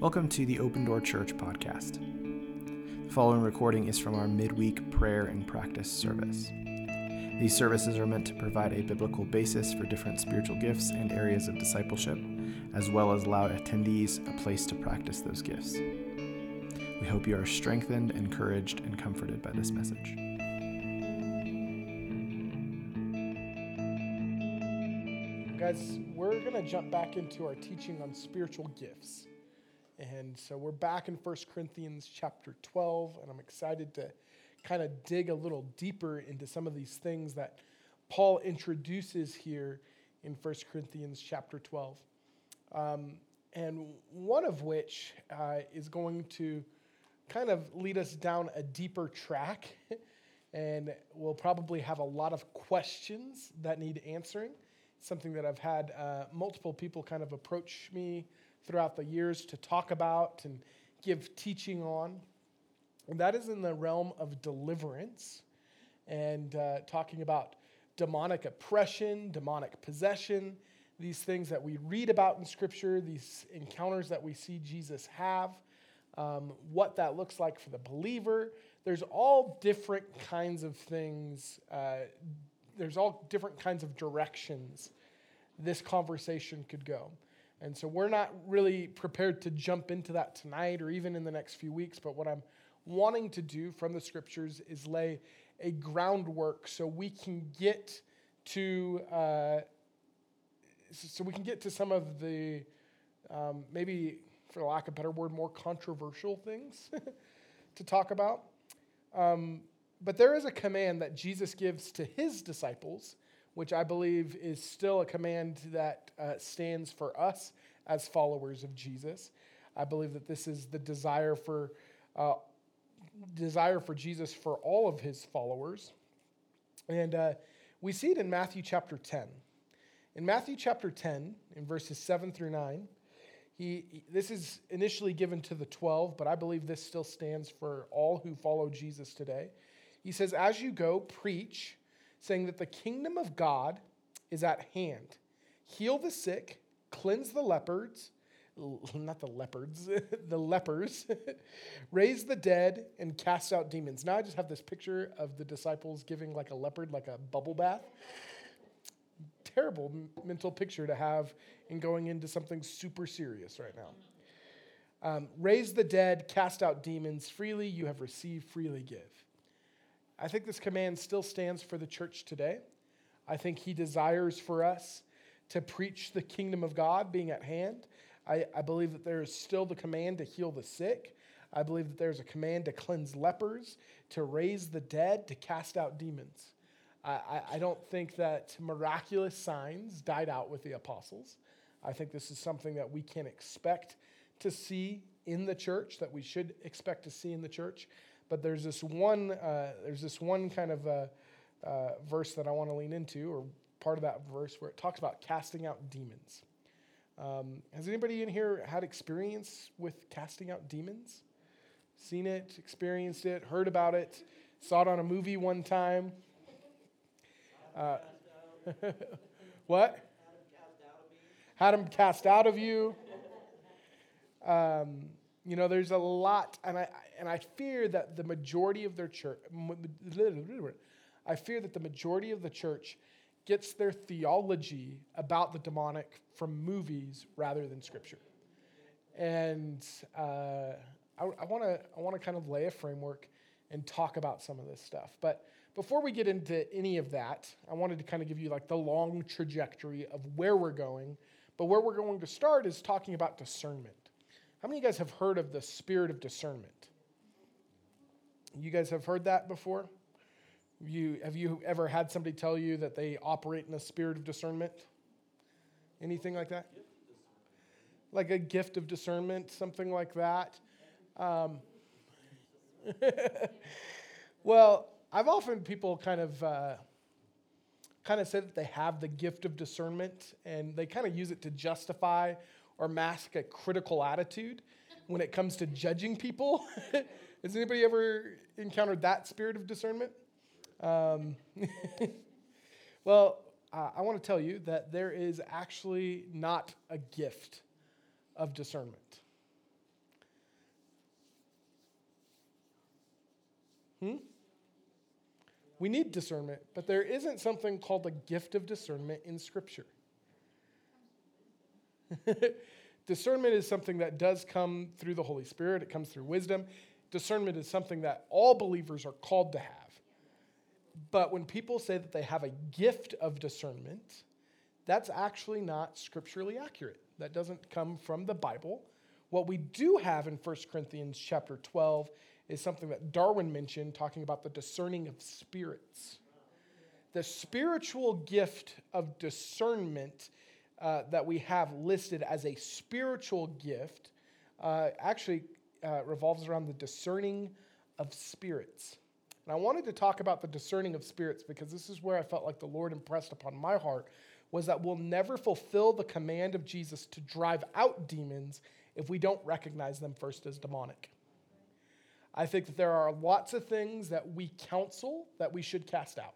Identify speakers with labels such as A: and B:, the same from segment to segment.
A: Welcome to the Open Door Church podcast. The following recording is from our midweek prayer and practice service. These services are meant to provide a biblical basis for different spiritual gifts and areas of discipleship, as well as allow attendees a place to practice those gifts. We hope you are strengthened, encouraged, and comforted by this message.
B: Guys, we're going to jump back into our teaching on spiritual gifts. And so we're back in 1 Corinthians chapter 12, and I'm excited to kind of dig a little deeper into some of these things that Paul introduces here in 1 Corinthians chapter 12. Um, and one of which uh, is going to kind of lead us down a deeper track, and we'll probably have a lot of questions that need answering. Something that I've had uh, multiple people kind of approach me throughout the years to talk about and give teaching on. And that is in the realm of deliverance and uh, talking about demonic oppression, demonic possession, these things that we read about in Scripture, these encounters that we see Jesus have, um, what that looks like for the believer. There's all different kinds of things, uh, there's all different kinds of directions this conversation could go. And so we're not really prepared to jump into that tonight or even in the next few weeks, but what I'm wanting to do from the scriptures is lay a groundwork so we can get to uh, so we can get to some of the um, maybe for lack of a better word more controversial things to talk about. Um, but there is a command that jesus gives to his disciples which I believe is still a command that uh, stands for us as followers of Jesus. I believe that this is the desire for uh, desire for Jesus for all of his followers, and uh, we see it in Matthew chapter ten. In Matthew chapter ten, in verses seven through nine, he, this is initially given to the 12, but I believe this still stands for all who follow Jesus today. He says, As you go, preach saying that the kingdom of God is at hand. Heal the sick, cleanse the lepers, not the leopards, the lepers, raise the dead, and cast out demons. Now I just have this picture of the disciples giving like a leopard, like a bubble bath. Terrible mental picture to have in going into something super serious right now. Um, raise the dead, cast out demons. Freely you have received, freely give. I think this command still stands for the church today. I think he desires for us to preach the kingdom of God being at hand. I, I believe that there is still the command to heal the sick. I believe that there's a command to cleanse lepers, to raise the dead, to cast out demons. I, I, I don't think that miraculous signs died out with the apostles. I think this is something that we can expect to see in the church, that we should expect to see in the church. But there's this one, uh, there's this one kind of uh, uh, verse that I want to lean into, or part of that verse where it talks about casting out demons. Um, has anybody in here had experience with casting out demons? Seen it, experienced it, heard about it, saw it on a movie one time? Uh, what? Had them cast out of you. Um, you know, there's a lot, and I and I fear that the majority of their church, I fear that the majority of the church gets their theology about the demonic from movies rather than Scripture. And uh, I want to I want to kind of lay a framework and talk about some of this stuff, but. Before we get into any of that, I wanted to kind of give you like the long trajectory of where we're going. But where we're going to start is talking about discernment. How many of you guys have heard of the spirit of discernment? You guys have heard that before? You, have you ever had somebody tell you that they operate in a spirit of discernment? Anything like that? Like a gift of discernment, something like that. Um, well, I've often people kind of uh, kind of said that they have the gift of discernment, and they kind of use it to justify or mask a critical attitude when it comes to judging people. Has anybody ever encountered that spirit of discernment? Um, well, uh, I want to tell you that there is actually not a gift of discernment. Hmm? We need discernment, but there isn't something called a gift of discernment in Scripture. discernment is something that does come through the Holy Spirit, it comes through wisdom. Discernment is something that all believers are called to have. But when people say that they have a gift of discernment, that's actually not scripturally accurate. That doesn't come from the Bible. What we do have in 1 Corinthians chapter 12 is something that Darwin mentioned, talking about the discerning of spirits. The spiritual gift of discernment uh, that we have listed as a spiritual gift uh, actually uh, revolves around the discerning of spirits. And I wanted to talk about the discerning of spirits because this is where I felt like the Lord impressed upon my heart was that we'll never fulfill the command of Jesus to drive out demons if we don't recognize them first as demonic. I think that there are lots of things that we counsel that we should cast out.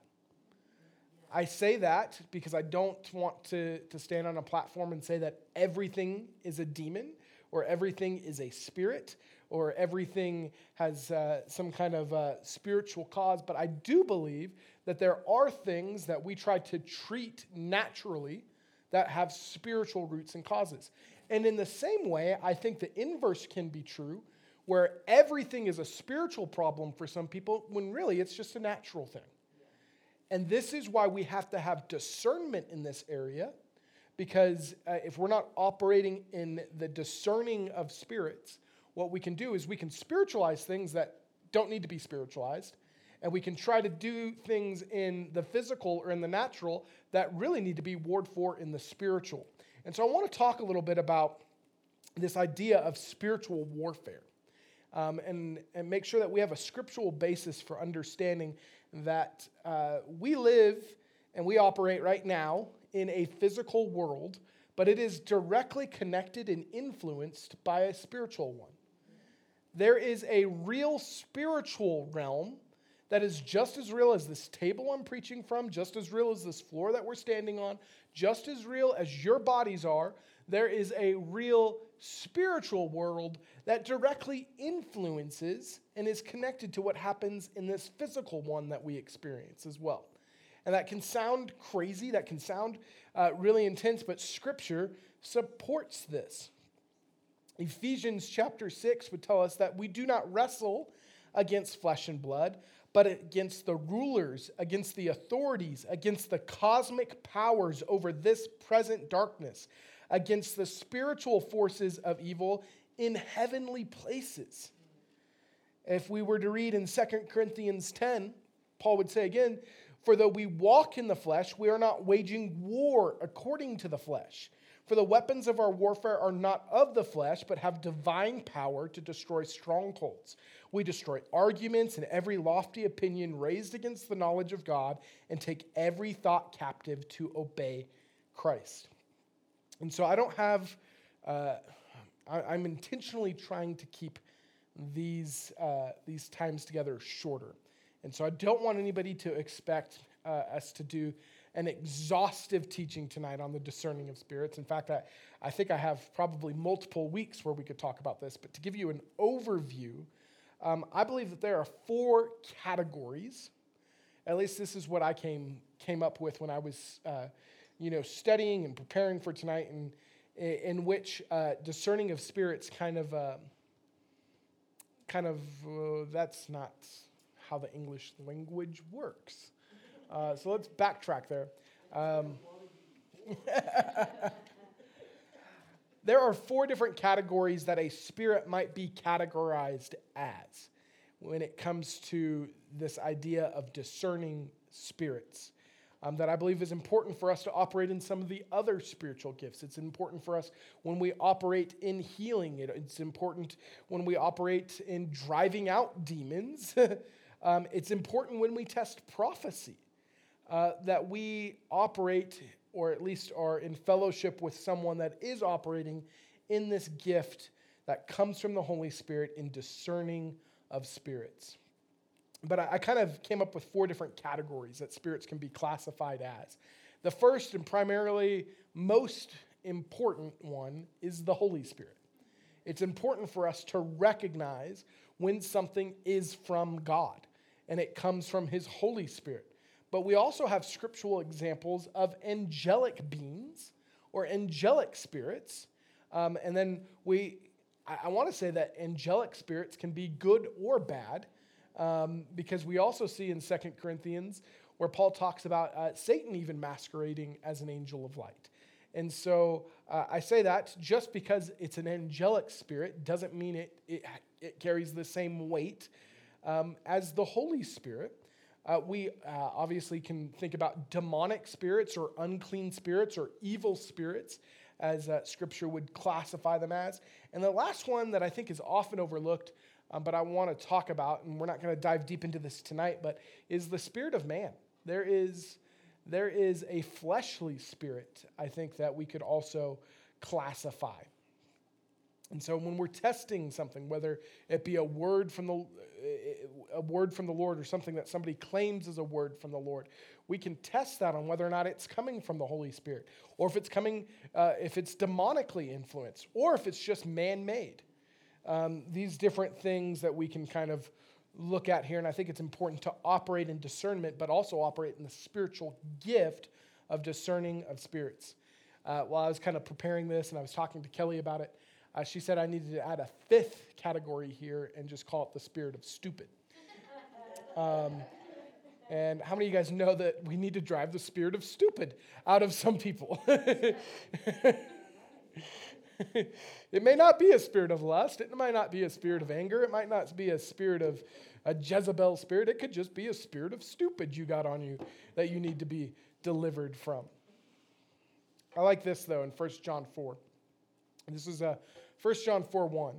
B: I say that because I don't want to, to stand on a platform and say that everything is a demon or everything is a spirit or everything has uh, some kind of uh, spiritual cause, but I do believe that there are things that we try to treat naturally that have spiritual roots and causes. And in the same way, I think the inverse can be true, where everything is a spiritual problem for some people when really it's just a natural thing. And this is why we have to have discernment in this area, because uh, if we're not operating in the discerning of spirits, what we can do is we can spiritualize things that don't need to be spiritualized, and we can try to do things in the physical or in the natural that really need to be warred for in the spiritual. And so I want to talk a little bit about this idea of spiritual warfare um, and, and make sure that we have a scriptural basis for understanding that uh, we live and we operate right now in a physical world, but it is directly connected and influenced by a spiritual one. There is a real spiritual realm that is just as real as this table I'm preaching from, just as real as this floor that we're standing on, just as real as your bodies are, there is a real spiritual world that directly influences and is connected to what happens in this physical one that we experience as well. And that can sound crazy, that can sound uh, really intense, but scripture supports this. Ephesians chapter 6 would tell us that we do not wrestle against flesh and blood, but against the rulers, against the authorities, against the cosmic powers over this present darkness, against the spiritual forces of evil in heavenly places. If we were to read in 2 Corinthians 10, Paul would say again, For though we walk in the flesh, we are not waging war according to the flesh. For the weapons of our warfare are not of the flesh, but have divine power to destroy strongholds. We destroy arguments and every lofty opinion raised against the knowledge of God and take every thought captive to obey Christ. And so I don't have, uh, I, am intentionally trying to keep these, uh, these times together shorter. And so I don't want anybody to expect uh, us to do an exhaustive teaching tonight on the discerning of spirits. In fact, I, I think I have probably multiple weeks where we could talk about this, but to give you an overview, um, I believe that there are four categories. At least this is what I came, came up with when I was uh, you know, studying and preparing for tonight, and in which uh, discerning of spirits kind of, uh, kind of, uh, that's not how the English language works. Uh, so let's backtrack there. Um, there are four different categories that a spirit might be categorized as when it comes to this idea of discerning spirits um, that I believe is important for us to operate in some of the other spiritual gifts. It's important for us when we operate in healing, it, it's important when we operate in driving out demons. um, it's important when we test prophecy. Uh, that we operate, or at least are in fellowship with someone that is operating in this gift that comes from the Holy Spirit in discerning of spirits but I, I kind of came up with four different categories that spirits can be classified as. The first and primarily most important one is the Holy Spirit. It's important for us to recognize when something is from God. and it comes from his Holy Spirit. But we also have scriptural examples of angelic beings or angelic spirits. Um, and then we, I, I want to say that angelic spirits can be good or bad um, because we also see in Second Corinthians where Paul talks about uh, Satan even masquerading as an angel of light. And so uh, I say that just because it's an angelic spirit doesn't mean it, it, it carries the same weight um, as the Holy Spirit. Uh, we uh, obviously can think about demonic spirits or unclean spirits or evil spirits, as uh, Scripture would classify them as. And the last one that I think is often overlooked, um, but I want to talk about, and we're not going to dive deep into this tonight, but is the spirit of man. There is, there is a fleshly spirit, I think, that we could also classify. And so when we're testing something, whether it be a word from the a word from the Lord or something that somebody claims is a word from the Lord, we can test that on whether or not it's coming from the Holy Spirit, or if it's coming, uh, if it's demonically influenced, or if it's just man-made. Um, these different things that we can kind of look at here, and I think it's important to operate in discernment, but also operate in the spiritual gift of discerning of spirits. Uh, while I was kind of preparing this and I was talking to Kelly about it, uh, she said I needed to add a fifth category here and just call it the spirit of stupid. Um, and how many of you guys know that we need to drive the spirit of stupid out of some people? it may not be a spirit of lust. It might not be a spirit of anger. It might not be a spirit of a Jezebel spirit. It could just be a spirit of stupid you got on you that you need to be delivered from. I like this, though, in 1 John 4. This is uh, a 1 John 4 1.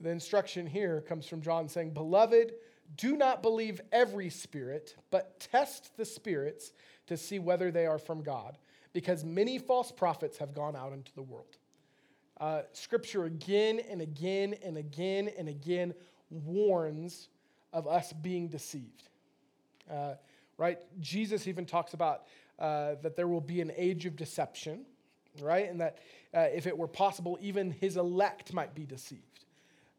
B: The instruction here comes from John saying, Beloved, do not believe every spirit, but test the spirits to see whether they are from God, because many false prophets have gone out into the world. Uh, scripture again and again and again and again warns of us being deceived. Uh, right? Jesus even talks about uh, that there will be an age of deception, right? And that uh, if it were possible, even his elect might be deceived.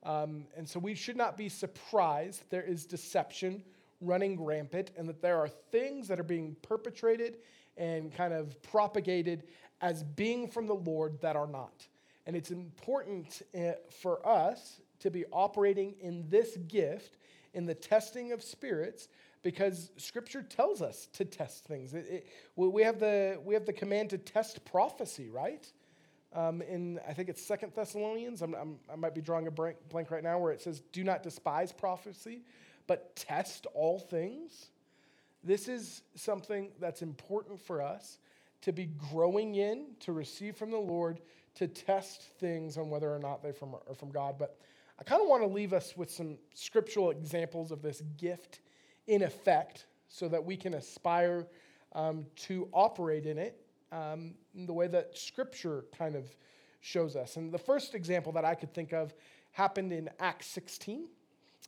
B: Um, and so we should not be surprised there is deception running rampant and that there are things that are being perpetrated and kind of propagated as being from the Lord that are not. And it's important uh, for us to be operating in this gift, in the testing of spirits, because Scripture tells us to test things. It, it, we, have the, we have the command to test prophecy, right? um, in, I think it's Second Thessalonians. I'm, I'm, i might be drawing a blank, blank right now where it says, Do not despise prophecy, but test all things. This is something that's important for us to be growing in, to receive from the Lord, to test things on whether or not they're from, are from God. But I kind of want to leave us with some scriptural examples of this gift in effect so that we can aspire um, to operate in it um, the way that Scripture kind of shows us. And the first example that I could think of happened in Acts 16.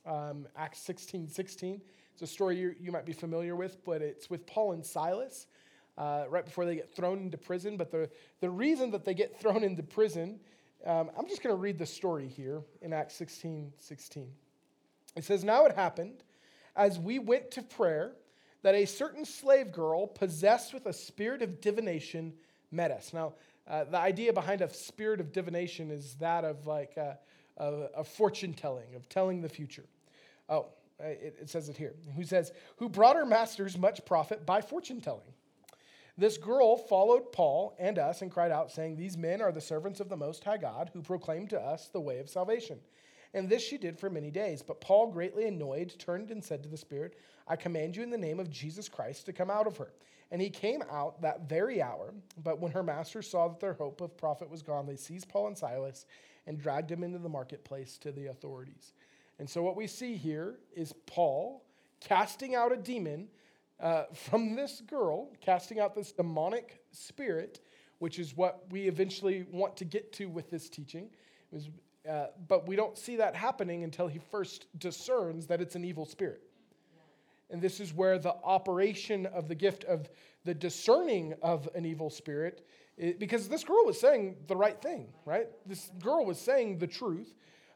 B: Um, Acts 16 16. It's a story you, you might be familiar with, but it's with Paul and Silas uh, right before they get thrown into prison. But the, the reason that they get thrown into prison, um, I'm just going to read the story here in Acts 16 16. It says, Now it happened as we went to prayer that a certain slave girl possessed with a spirit of divination met us. Now, uh, the idea behind a spirit of divination is that of like a, a fortune telling, of telling the future. Oh, it, it says it here. Who says, Who brought her masters much profit by fortune telling. This girl followed Paul and us and cried out, saying, These men are the servants of the Most High God, who proclaim to us the way of salvation. And this she did for many days. But Paul, greatly annoyed, turned and said to the Spirit, I command you in the name of Jesus Christ to come out of her. And he came out that very hour. But when her masters saw that their hope of profit was gone, they seized Paul and Silas and dragged him into the marketplace to the authorities. And so, what we see here is Paul casting out a demon uh, from this girl, casting out this demonic spirit, which is what we eventually want to get to with this teaching. Was, uh, but we don't see that happening until he first discerns that it's an evil spirit. And this is where the operation of the gift of the discerning of an evil spirit, because this girl was saying the right thing, right? This girl was saying the truth,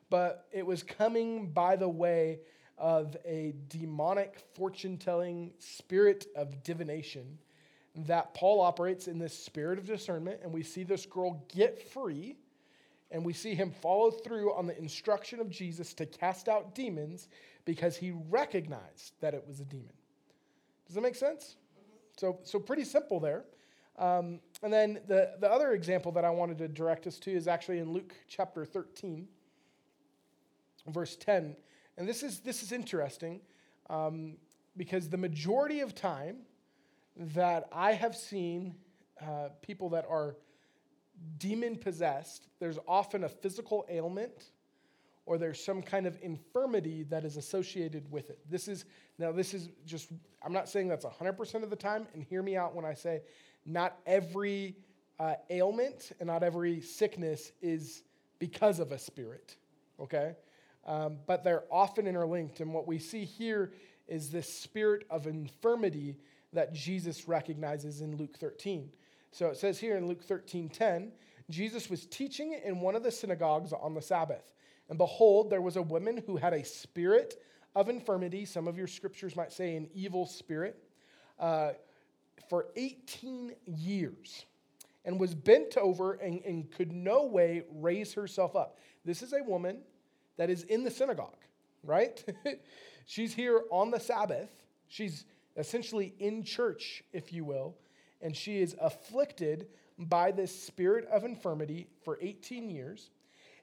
B: but it was coming by the way of a demonic fortune telling spirit of divination that Paul operates in this spirit of discernment, and we see this girl get free, and we see him follow through on the instruction of Jesus to cast out demons because he recognized that it was a demon. Does that make sense? So, so pretty simple there. Um, and then the, the other example that I wanted to direct us to is actually in Luke chapter 13, verse 10. And this is, this is interesting um, because the majority of time that I have seen uh, people that are demon possessed, there's often a physical ailment or there's some kind of infirmity that is associated with it. This is, now, this is just, I'm not saying that's 100% of the time, and hear me out when I say not every uh, ailment and not every sickness is because of a spirit, okay? Um, but they're often interlinked. And what we see here is this spirit of infirmity that Jesus recognizes in Luke 13. So it says here in Luke 13 10, Jesus was teaching in one of the synagogues on the Sabbath. And behold, there was a woman who had a spirit of infirmity. Some of your scriptures might say an evil spirit. Uh, for 18 years and was bent over and, and could no way raise herself up. This is a woman that is in the synagogue, right? She's here on the Sabbath. She's essentially in church, if you will, and she is afflicted by this spirit of infirmity for 18 years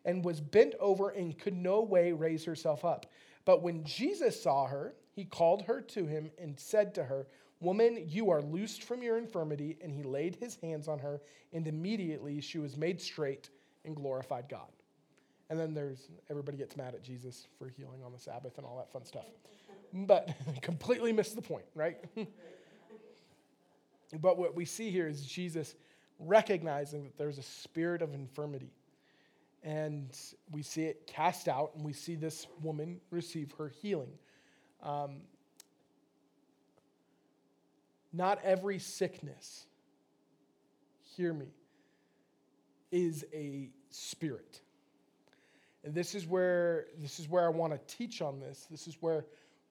B: and was bent over and could no way raise herself up. But when Jesus saw her, he called her to him and said to her, Woman, you are loosed from your infirmity. And he laid his hands on her, and immediately she was made straight and glorified God. And then there's everybody gets mad at Jesus for healing on the Sabbath and all that fun stuff. But completely missed the point, right? but what we see here is Jesus recognizing that there's a spirit of infirmity. And we see it cast out, and we see this woman receive her healing. Um, not every sickness, hear me, is a spirit. And this is where this is where I want to teach on this. This is where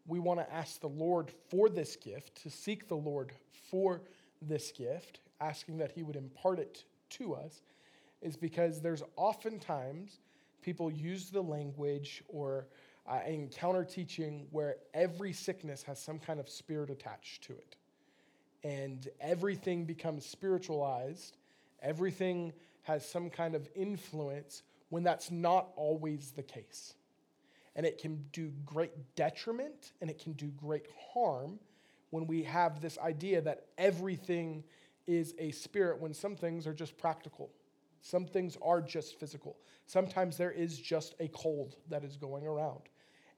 B: we want to ask the Lord for this gift, to seek the Lord for this gift, asking that he would impart it to us is because there's oftentimes people use the language or uh, encounter teaching where every sickness has some kind of spirit attached to it and everything becomes spiritualized, everything has some kind of influence when that's not always the case. And it can do great detriment and it can do great harm when we have this idea that everything is a spirit when some things are just practical. Some things are just physical. Sometimes there is just a cold that is going around.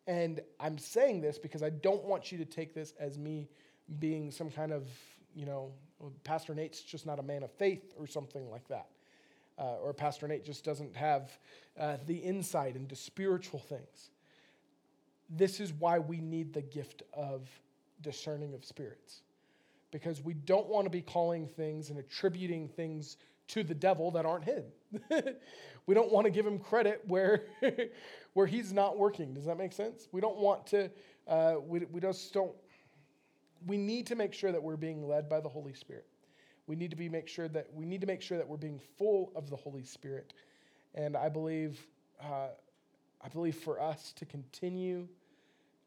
B: And I'm saying this because I don't want you to take this as me being some kind of, you know, Pastor Nate's just not a man of faith or something like that. Uh, or Pastor Nate just doesn't have uh, the insight into spiritual things. This is why we need the gift of discerning of spirits. Because we don't want to be calling things and attributing things to the devil that aren't him. we don't want to give him credit where, where he's not working. Does that make sense? We don't want to, uh, we, we just don't we need to make sure that we're being led by the Holy Spirit. We need to be make sure that we need to make sure that we're being full of the Holy Spirit. And I believe, uh, I believe for us to continue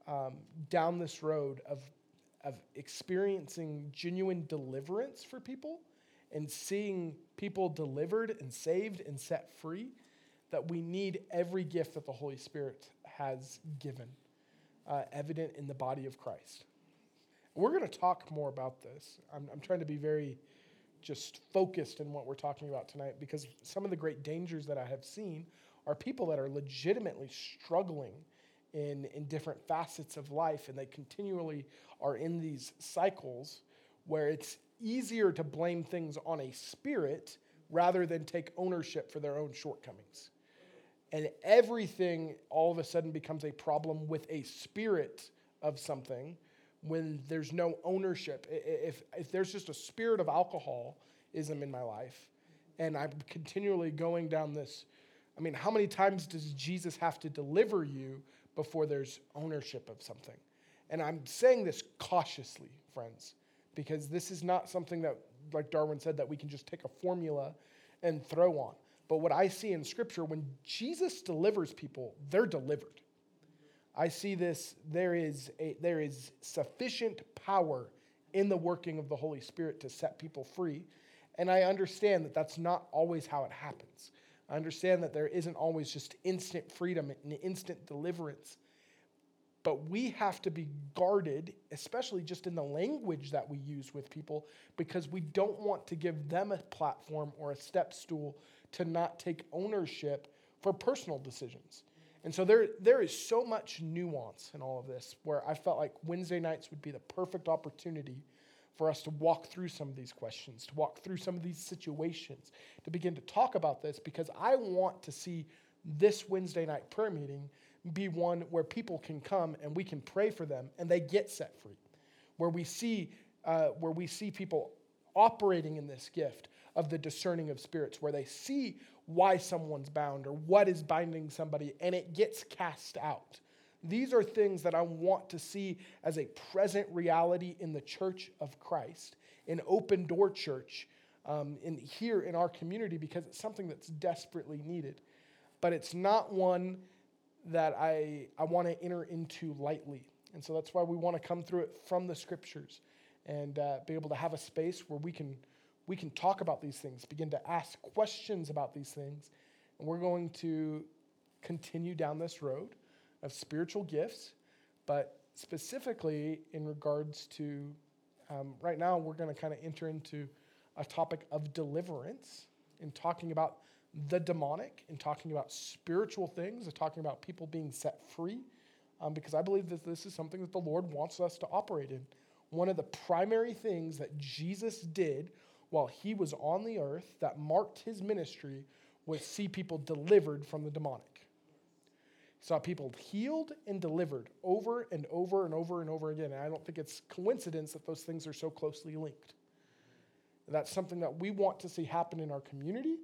B: um, down this road of of experiencing genuine deliverance for people and seeing people delivered and saved and set free, that we need every gift that the Holy Spirit has given, uh, evident in the body of Christ. We're going to talk more about this. I'm, I'm trying to be very just focused in what we're talking about tonight because some of the great dangers that I have seen are people that are legitimately struggling in, in different facets of life and they continually are in these cycles where it's easier to blame things on a spirit rather than take ownership for their own shortcomings. And everything all of a sudden becomes a problem with a spirit of something when there's no ownership. If, if there's just a spirit of alcoholism in my life, and I'm continually going down this, I mean, how many times does Jesus have to deliver you before there's ownership of something. And I'm saying this cautiously, friends, because this is not something that, like Darwin said, that we can just take a formula and throw on. But what I see in Scripture, when Jesus delivers people, they're delivered. I see this, there is, a, there is sufficient power in the working of the Holy Spirit to set people free. And I understand that that's not always how it happens. I understand that there isn't always just instant freedom and instant deliverance. But we have to be guarded, especially just in the language that we use with people, because we don't want to give them a platform or a step stool to not take ownership for personal decisions. And so there, there is so much nuance in all of this where I felt like Wednesday nights would be the perfect opportunity for us to walk through some of these questions, to walk through some of these situations, to begin to talk about this because I want to see this Wednesday night prayer meeting be one where people can come and we can pray for them and they get set free, where we see uh, where we see people operating in this gift of the discerning of spirits, where they see why someone's bound or what is binding somebody and it gets cast out. These are things that I want to see as a present reality in the church of Christ, an open door church, um, in here in our community, because it's something that's desperately needed. But it's not one that I, I want to enter into lightly. And so that's why we want to come through it from the scriptures and uh, be able to have a space where we can, we can talk about these things, begin to ask questions about these things. And we're going to continue down this road of spiritual gifts, but specifically in regards to um, right now, we're going to kind of enter into a topic of deliverance in talking about the demonic, in talking about spiritual things, and talking about people being set free, um, because I believe that this is something that the Lord wants us to operate in. One of the primary things that Jesus did while he was on the earth that marked his ministry was see people delivered from the demonic He saw people healed and delivered over and over and over and over again. And I don't think it's coincidence that those things are so closely linked. That's something that we want to see happen in our community.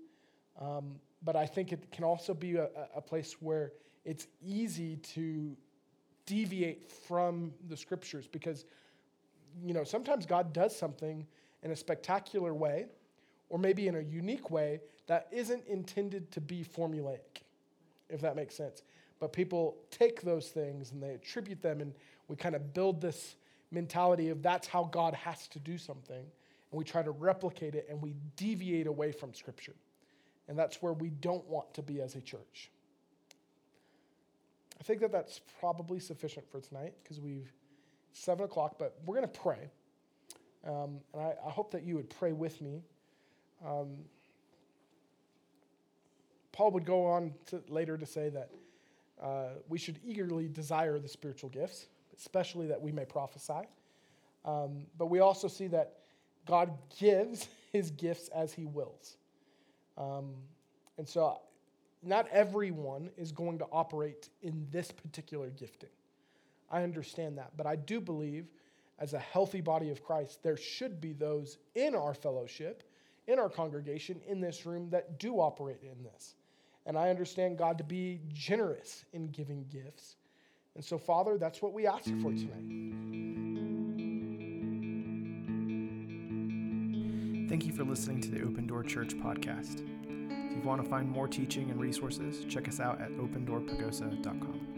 B: Um, but I think it can also be a, a place where it's easy to deviate from the scriptures because, you know, sometimes God does something in a spectacular way or maybe in a unique way that isn't intended to be formulaic, if that makes sense. But people take those things and they attribute them, and we kind of build this mentality of that's how God has to do something. And we try to replicate it and we deviate away from Scripture. And that's where we don't want to be as a church. I think that that's probably sufficient for tonight because we've seven o'clock, but we're going to pray. Um, and I, I, hope that you would pray with me. Um, Paul would go on to, later to say that uh, we should eagerly desire the spiritual gifts, especially that we may prophesy. Um, but we also see that God gives his gifts as he wills. Um, and so, not everyone is going to operate in this particular gifting. I understand that. But I do believe, as a healthy body of Christ, there should be those in our fellowship, in our congregation, in this room that do operate in this. And I understand God to be generous in giving gifts. And so, Father, that's what we ask for tonight.
A: Thank you for listening to the Open Door Church podcast. If you want to find more teaching and resources, check us out at opendoorpagosa.com.